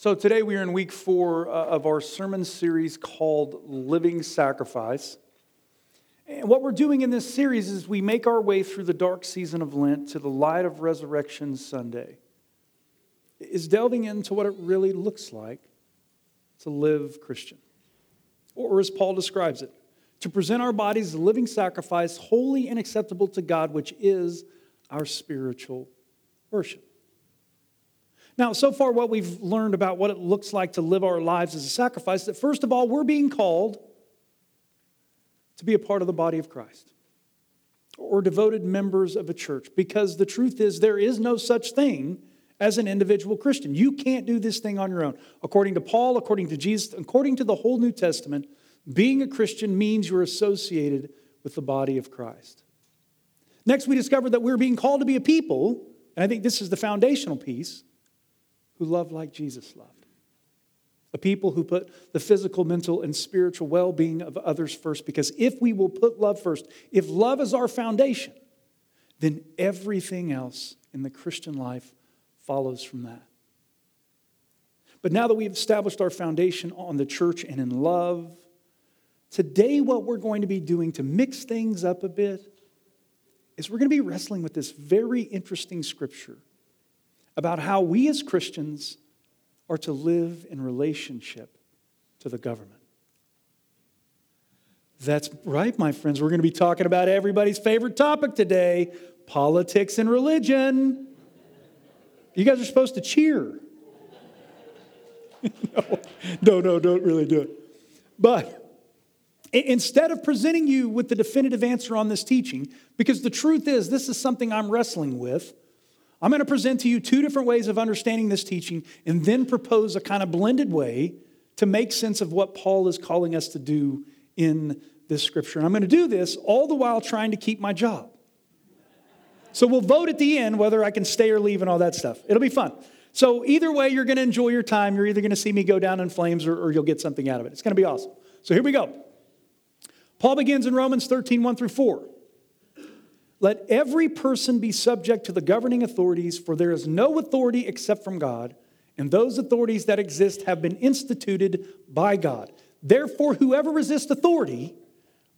So, today we are in week four uh, of our sermon series called Living Sacrifice. And what we're doing in this series is we make our way through the dark season of Lent to the light of Resurrection Sunday. Is delving into what it really looks like to live Christian. Or as Paul describes it, to present our bodies a living sacrifice, holy and acceptable to God, which is our spiritual worship. Now, so far, what we've learned about what it looks like to live our lives as a sacrifice, is that first of all, we're being called to be a part of the body of Christ or devoted members of a church, because the truth is, there is no such thing as an individual Christian. You can't do this thing on your own. According to Paul, according to Jesus, according to the whole New Testament, being a Christian means you're associated with the body of Christ. Next, we discovered that we're being called to be a people, and I think this is the foundational piece who love like Jesus loved. A people who put the physical, mental, and spiritual well being of others first. Because if we will put love first, if love is our foundation, then everything else in the Christian life follows from that. But now that we've established our foundation on the church and in love, today what we're going to be doing to mix things up a bit is we're going to be wrestling with this very interesting scripture about how we as Christians are to live in relationship to the government. That's right, my friends. We're going to be talking about everybody's favorite topic today politics and religion. You guys are supposed to cheer. no, no, no, don't really do it. But instead of presenting you with the definitive answer on this teaching, because the truth is, this is something I'm wrestling with I'm going to present to you two different ways of understanding this teaching and then propose a kind of blended way to make sense of what Paul is calling us to do in this scripture. And I'm going to do this all the while trying to keep my job. So we'll vote at the end whether I can stay or leave and all that stuff. It'll be fun. So either way, you're going to enjoy your time. You're either going to see me go down in flames or, or you'll get something out of it. It's going to be awesome. So here we go. Paul begins in Romans 13, 1 through 4. Let every person be subject to the governing authorities, for there is no authority except from God, and those authorities that exist have been instituted by God. Therefore, whoever resists authority,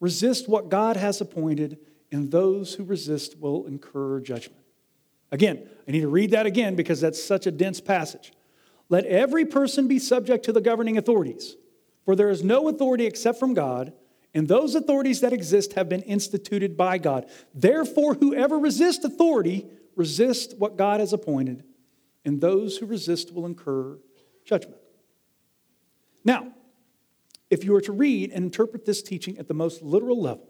resist what God has appointed, and those who resist will incur judgment. Again, I need to read that again because that's such a dense passage. Let every person be subject to the governing authorities, for there is no authority except from God and those authorities that exist have been instituted by God. Therefore, whoever resists authority resists what God has appointed, and those who resist will incur judgment. Now, if you were to read and interpret this teaching at the most literal level,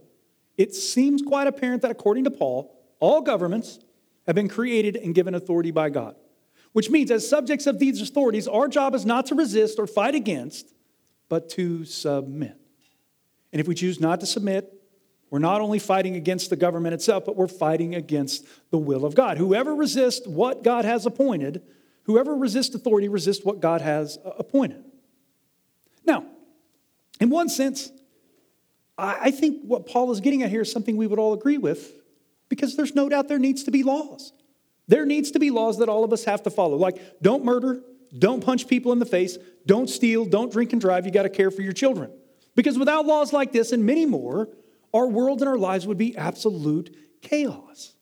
it seems quite apparent that according to Paul, all governments have been created and given authority by God. Which means, as subjects of these authorities, our job is not to resist or fight against, but to submit. And if we choose not to submit, we're not only fighting against the government itself, but we're fighting against the will of God. Whoever resists what God has appointed, whoever resists authority, resists what God has uh, appointed. Now, in one sense, I think what Paul is getting at here is something we would all agree with because there's no doubt there needs to be laws. There needs to be laws that all of us have to follow. Like, don't murder, don't punch people in the face, don't steal, don't drink and drive. You got to care for your children. Because without laws like this and many more, our world and our lives would be absolute chaos.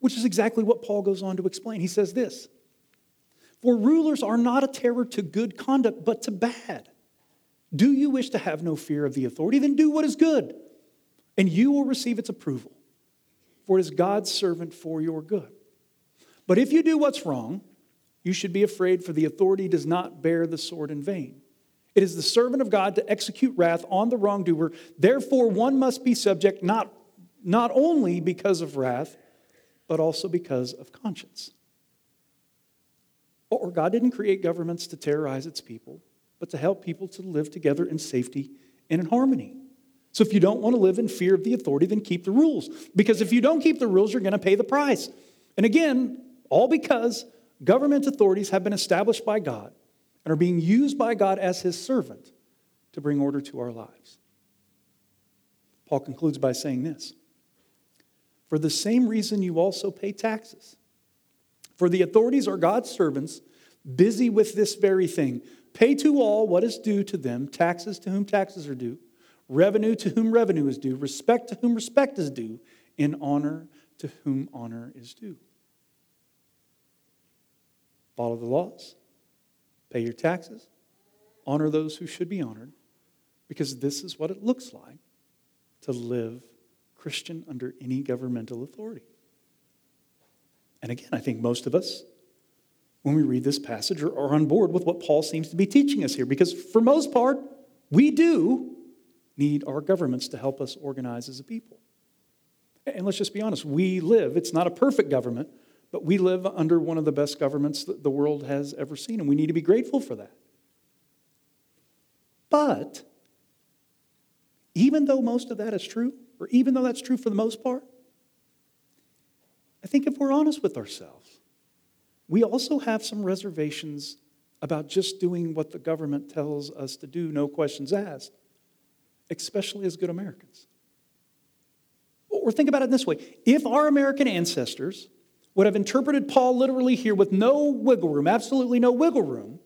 Which is exactly what Paul goes on to explain. He says this For rulers are not a terror to good conduct, but to bad. Do you wish to have no fear of the authority? Then do what is good, and you will receive its approval. For it is God's servant for your good. But if you do what's wrong, you should be afraid, for the authority does not bear the sword in vain. It is the servant of God to execute wrath on the wrongdoer. Therefore, one must be subject not, not only because of wrath, but also because of conscience. Or God didn't create governments to terrorize its people, but to help people to live together in safety and in harmony. So if you don't want to live in fear of the authority, then keep the rules. Because if you don't keep the rules, you're going to pay the price. And again, all because government authorities have been established by God and are being used by God as his servant to bring order to our lives. Paul concludes by saying this For the same reason you also pay taxes. For the authorities are God's servants, busy with this very thing. Pay to all what is due to them, taxes to whom taxes are due revenue to whom revenue is due, respect to whom respect is due, and honor to whom honor is due. Follow the laws, pay your taxes, honor those who should be honored, because this is what it looks like to live Christian under any governmental authority. And again, I think most of us, when we read this passage, are, on board with what Paul seems to be teaching us here, because for most part, we do need our governments to help us organize as a people. And let's just be honest, we live, it's not a perfect government, but we live under one of the best governments that the world has ever seen, and we need to be grateful for that. But even though most of that is true, or even though that's true for the most part, I think if we're honest with ourselves, we also have some reservations about just doing what the government tells us to do, no questions asked especially as good Americans. Or think about it this way if our American ancestors would have interpreted Paul literally here with no wiggle room, absolutely no wiggle room,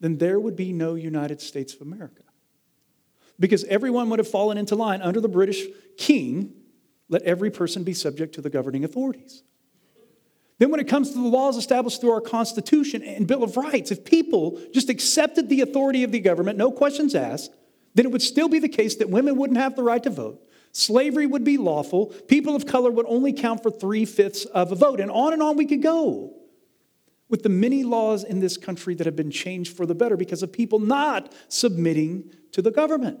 then there would be no United States of America. Because everyone would have fallen into line under the British king, let every person be subject to the governing authorities. Then, when it comes to the laws established through our Constitution and Bill of Rights, if people just accepted the authority of the government, no questions asked, then it would still be the case that women wouldn't have the right to vote. Slavery would be lawful. People of color would only count for three fifths of a vote. And on and on we could go with the many laws in this country that have been changed for the better because of people not submitting to the government.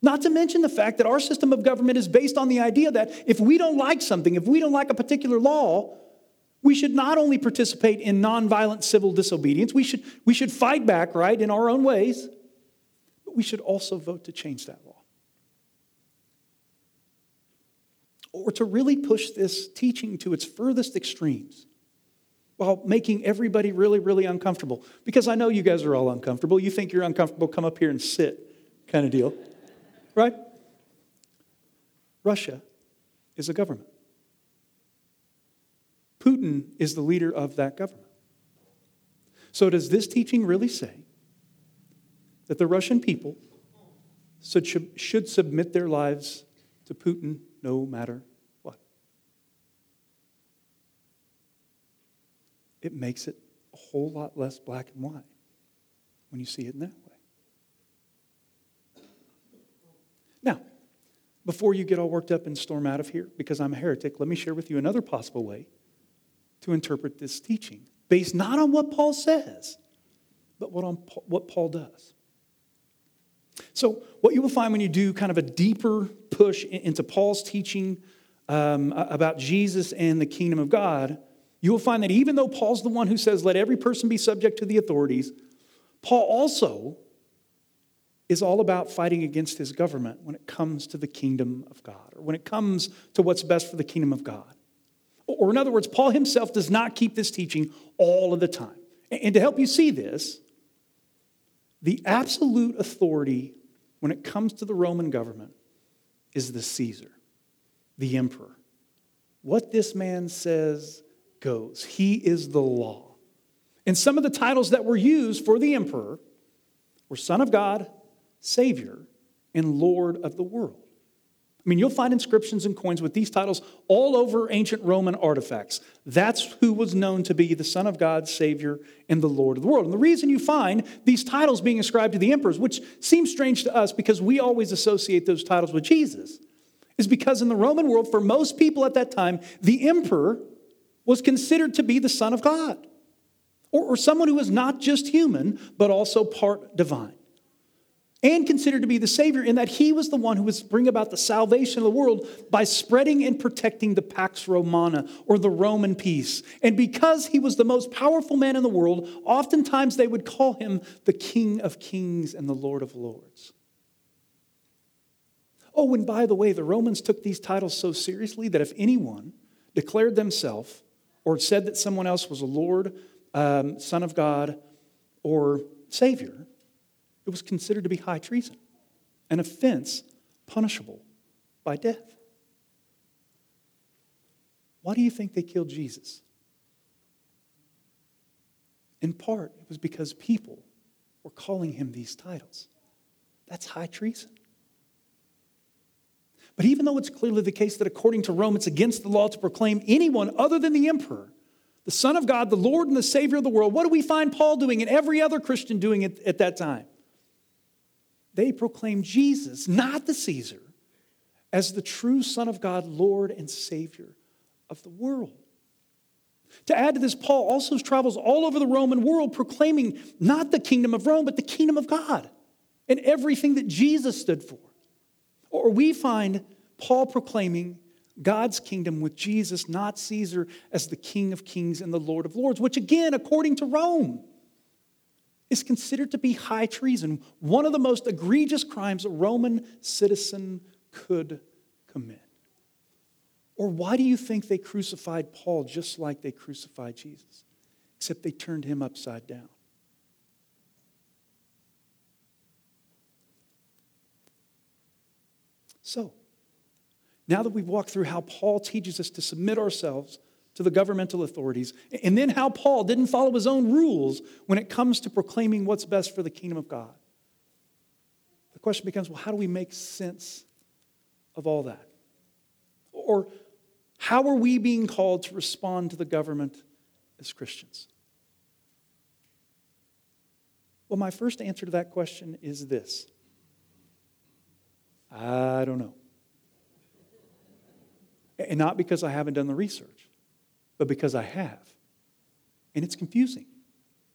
Not to mention the fact that our system of government is based on the idea that if we don't like something, if we don't like a particular law, we should not only participate in nonviolent civil disobedience, we should, we should fight back, right, in our own ways but we should also vote to change that law. Or to really push this teaching to its furthest extremes while making everybody really, really uncomfortable. Because I know you guys are all uncomfortable. You think you're uncomfortable, come up here and sit, kind of deal. Right? Russia is a government. Putin is the leader of that government. So, does this teaching really say that the Russian people should submit their lives to Putin no matter what. It makes it a whole lot less black and white when you see it in that way. Now, before you get all worked up and storm out of here because I'm a heretic, let me share with you another possible way to interpret this teaching based not on what Paul says, but what, on, what Paul does. So, what you will find when you do kind of a deeper push into Paul's teaching um, about Jesus and the kingdom of God, you will find that even though Paul's the one who says, let every person be subject to the authorities, Paul also is all about fighting against his government when it comes to the kingdom of God, or when it comes to what's best for the kingdom of God. Or, in other words, Paul himself does not keep this teaching all of the time. And to help you see this, the absolute authority when it comes to the Roman government is the Caesar, the emperor. What this man says goes. He is the law. And some of the titles that were used for the emperor were Son of God, Savior, and Lord of the world. I mean, you'll find inscriptions and coins with these titles all over ancient Roman artifacts. That's who was known to be the Son of God, Savior, and the Lord of the world. And the reason you find these titles being ascribed to the emperors, which seems strange to us because we always associate those titles with Jesus, is because in the Roman world, for most people at that time, the emperor was considered to be the Son of God, or, or someone who was not just human, but also part divine. And considered to be the Savior in that he was the one who was bring about the salvation of the world by spreading and protecting the Pax Romana or the Roman peace. And because he was the most powerful man in the world, oftentimes they would call him the King of Kings and the Lord of Lords. Oh, and by the way, the Romans took these titles so seriously that if anyone declared themselves or said that someone else was a Lord, um, Son of God, or Savior, it was considered to be high treason, an offense punishable by death. Why do you think they killed Jesus? In part, it was because people were calling him these titles. That's high treason. But even though it's clearly the case that according to Rome, it's against the law to proclaim anyone other than the emperor, the Son of God, the Lord and the Savior of the world, what do we find Paul doing and every other Christian doing at, at that time? They proclaim Jesus, not the Caesar, as the true Son of God, Lord and Savior of the world. To add to this, Paul also travels all over the Roman world proclaiming not the kingdom of Rome, but the kingdom of God and everything that Jesus stood for. Or we find Paul proclaiming God's kingdom with Jesus, not Caesar, as the King of kings and the Lord of lords, which again, according to Rome, is considered to be high treason, one of the most egregious crimes a Roman citizen could commit. Or why do you think they crucified Paul just like they crucified Jesus? Except they turned him upside down. So, now that we've walked through how Paul teaches us to submit ourselves to the governmental authorities, and then how Paul didn't follow his own rules when it comes to proclaiming what's best for the kingdom of God, the question becomes well, how do we make sense of all that? Or how are we being called to respond to the government as Christians? Well, my first answer to that question is this I don't know. And not because I haven't done the research, but because I have. And it's confusing.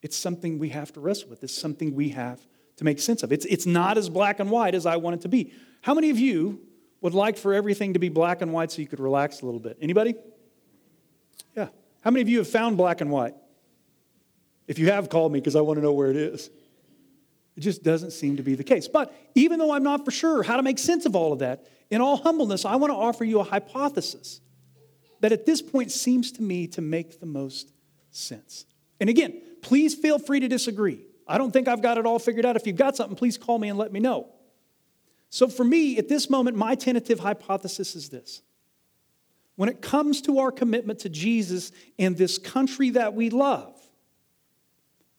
It's something we have to wrestle with. It's something we have to make sense of. It's, it's not as black and white as I want it to be. How many of you would like for everything to be black and white so you could relax a little bit? Anybody? Yeah. How many of you have found black and white? If you have, call me because I want to know where it is. It just doesn't seem to be the case. But even though I'm not for sure how to make sense of all of that, in all humbleness, I want to offer you a hypothesis that at this point seems to me to make the most sense. And again, please feel free to disagree. I don't think I've got it all figured out. If you've got something, please call me and let me know. So, for me, at this moment, my tentative hypothesis is this. When it comes to our commitment to Jesus and this country that we love,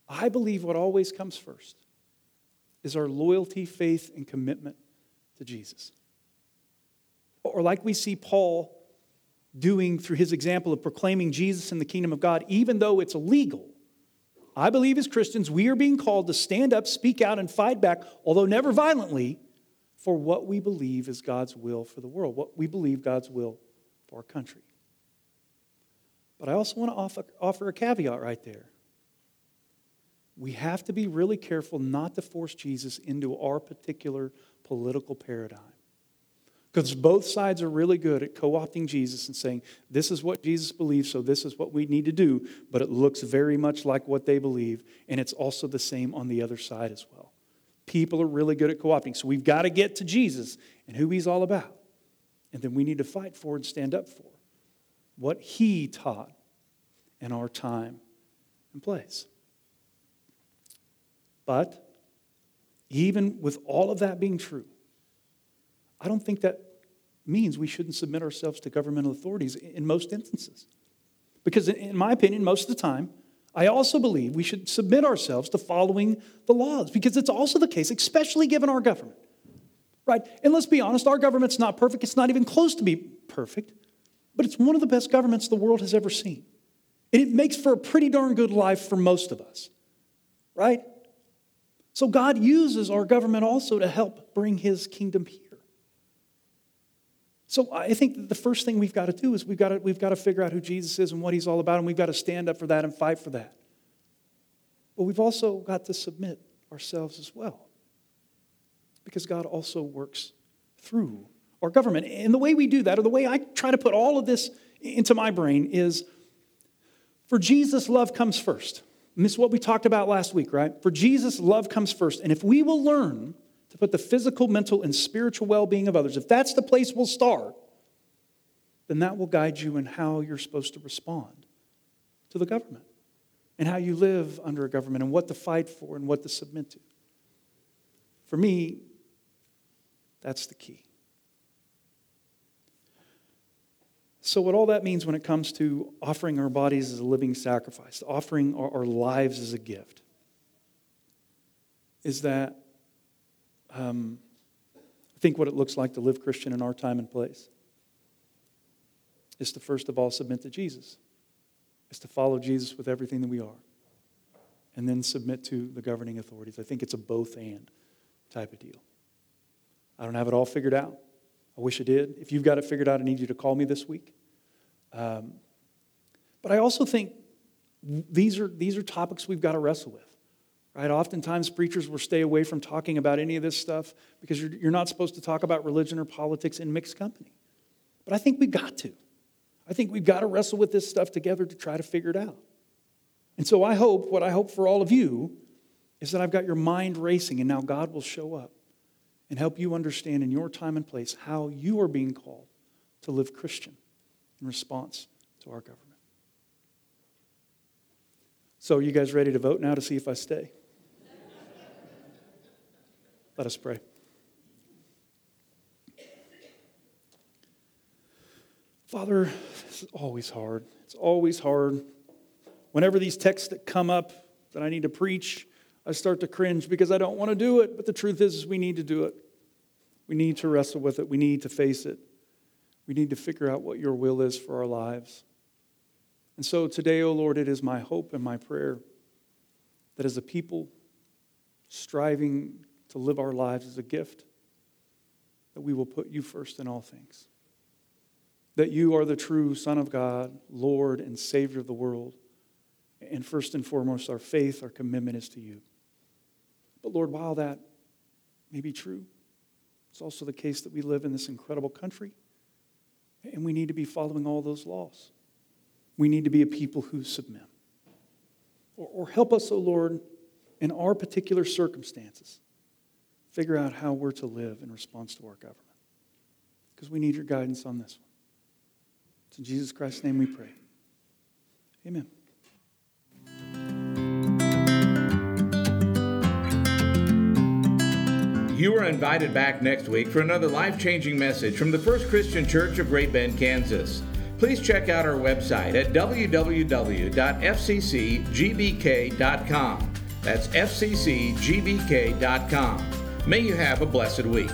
I believe what always comes first is our loyalty, faith, and commitment to Jesus. Or, like we see Paul doing through his example of proclaiming Jesus in the kingdom of God, even though it's illegal. I believe as Christians, we are being called to stand up, speak out, and fight back, although never violently, for what we believe is God's will for the world, what we believe God's will for our country. But I also want to offer, offer a caveat right there we have to be really careful not to force Jesus into our particular political paradigm. Because both sides are really good at co opting Jesus and saying, this is what Jesus believes, so this is what we need to do, but it looks very much like what they believe, and it's also the same on the other side as well. People are really good at co opting. So we've got to get to Jesus and who he's all about. And then we need to fight for and stand up for what he taught in our time and place. But even with all of that being true, I don't think that means we shouldn't submit ourselves to governmental authorities in most instances. Because, in my opinion, most of the time, I also believe we should submit ourselves to following the laws because it's also the case, especially given our government. Right? And let's be honest, our government's not perfect. It's not even close to be perfect, but it's one of the best governments the world has ever seen. And it makes for a pretty darn good life for most of us. Right? So God uses our government also to help bring his kingdom here. So I think the first thing we've got to do is we've got to, we've got to figure out who Jesus is and what he's all about, and we've got to stand up for that and fight for that. But we've also got to submit ourselves as well. Because God also works through our government. And the way we do that, or the way I try to put all of this into my brain, is for Jesus, love comes first. And this is what we talked about last week, right? For Jesus, love comes first. And if we will learn to put the physical, mental, and spiritual well being of others, if that's the place we'll start, then that will guide you in how you're supposed to respond to the government and how you live under a government and what to fight for and what to submit to. For me, that's the key. So, what all that means when it comes to offering our bodies as a living sacrifice, offering our, our lives as a gift, is that um, I think what it looks like to live Christian in our time and place is to first of all submit to Jesus, is to follow Jesus with everything that we are, and then submit to the governing authorities. I think it's a both and type of deal. I don't have it all figured out. I wish I did. If you've got it figured out, I need you to call me this week. Um, but I also think these are, these are topics we've got to wrestle with. Right? Oftentimes, preachers will stay away from talking about any of this stuff because you're, you're not supposed to talk about religion or politics in mixed company. But I think we've got to. I think we've got to wrestle with this stuff together to try to figure it out. And so I hope, what I hope for all of you is that I've got your mind racing and now God will show up and help you understand in your time and place how you are being called to live Christian in response to our government. So, are you guys ready to vote now to see if I stay? Let us pray. Father, this is always hard. It's always hard. Whenever these texts that come up that I need to preach, I start to cringe because I don't want to do it. But the truth is, is we need to do it. We need to wrestle with it. We need to face it. We need to figure out what your will is for our lives. And so today, O oh Lord, it is my hope and my prayer that as a people striving to live our lives as a gift, that we will put you first in all things. That you are the true Son of God, Lord and Savior of the world. And first and foremost, our faith, our commitment is to you. But Lord, while that may be true, it's also the case that we live in this incredible country and we need to be following all those laws. We need to be a people who submit. Or, or help us, O oh Lord, in our particular circumstances, figure out how we're to live in response to our government. Because we need your guidance on this one. It's in Jesus Christ's name we pray. Amen. You are invited back next week for another life changing message from the First Christian Church of Great Bend, Kansas. Please check out our website at www.fccgbk.com. That's fccgbk.com. May you have a blessed week.